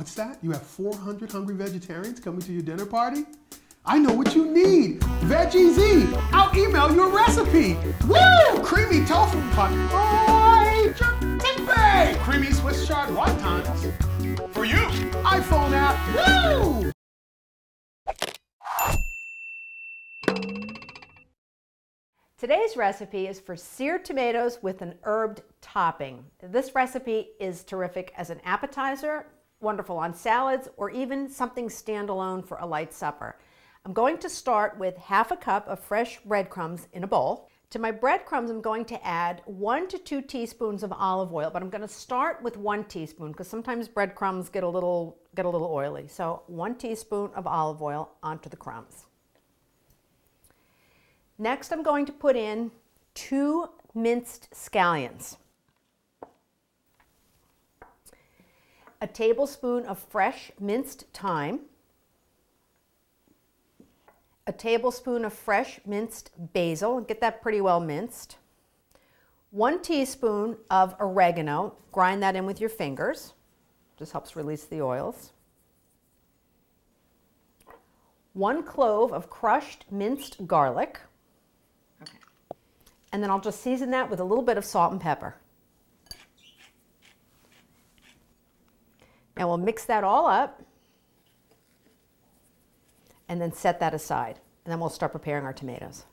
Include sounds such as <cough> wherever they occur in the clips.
What's that? You have 400 hungry vegetarians coming to your dinner party? I know what you need. Veggie Z. I'll email you a recipe. Woo! Creamy tofu pot. Oh, tempeh. Creamy Swiss chard wontons. For you. iPhone app. Woo! Today's recipe is for seared tomatoes with an herbed topping. This recipe is terrific as an appetizer, wonderful on salads, or even something standalone for a light supper. I'm going to start with half a cup of fresh breadcrumbs in a bowl. To my breadcrumbs, I'm going to add one to two teaspoons of olive oil, but I'm going to start with one teaspoon because sometimes breadcrumbs get a little get a little oily. So one teaspoon of olive oil onto the crumbs. Next, I'm going to put in two minced scallions, a tablespoon of fresh minced thyme, a tablespoon of fresh minced basil, get that pretty well minced, one teaspoon of oregano, grind that in with your fingers, just helps release the oils, one clove of crushed minced garlic, and then I'll just season that with a little bit of salt and pepper. Now we'll mix that all up and then set that aside. And then we'll start preparing our tomatoes.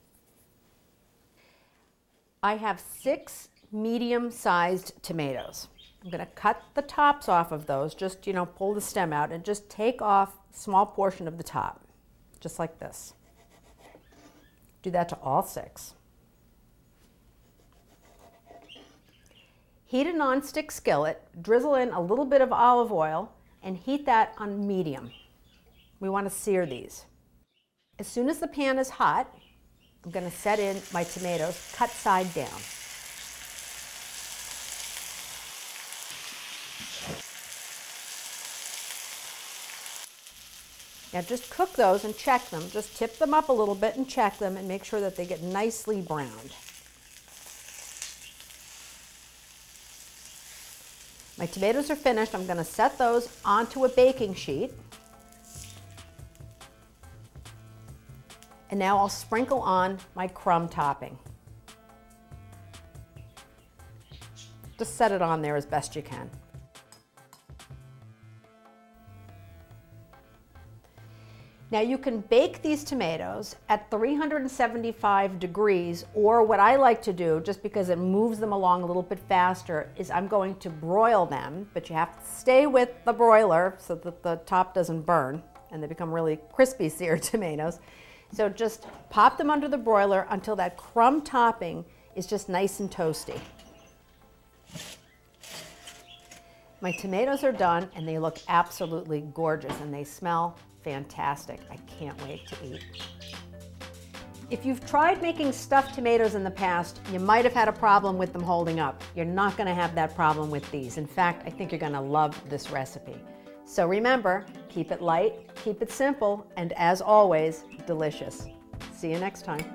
I have six medium-sized tomatoes. I'm going to cut the tops off of those, just, you know, pull the stem out and just take off a small portion of the top, just like this. Do that to all six. Heat a nonstick skillet, drizzle in a little bit of olive oil, and heat that on medium. We want to sear these. As soon as the pan is hot, I'm going to set in my tomatoes, cut side down. Now just cook those and check them. Just tip them up a little bit and check them and make sure that they get nicely browned. My tomatoes are finished. I'm going to set those onto a baking sheet. And now I'll sprinkle on my crumb topping. Just set it on there as best you can. Now you can bake these tomatoes at 375 degrees or what I like to do, just because it moves them along a little bit faster, is I'm going to broil them, but you have to stay with the broiler so that the top doesn't burn and they become really crispy <laughs> seared tomatoes. So just pop them under the broiler until that crumb topping is just nice and toasty. My tomatoes are done and they look absolutely gorgeous and they smell fantastic. I can't wait to eat. If you've tried making stuffed tomatoes in the past, you might have had a problem with them holding up. You're not going to have that problem with these. In fact, I think you're going to love this recipe. So remember, keep it light, keep it simple, and as always, delicious. See you next time.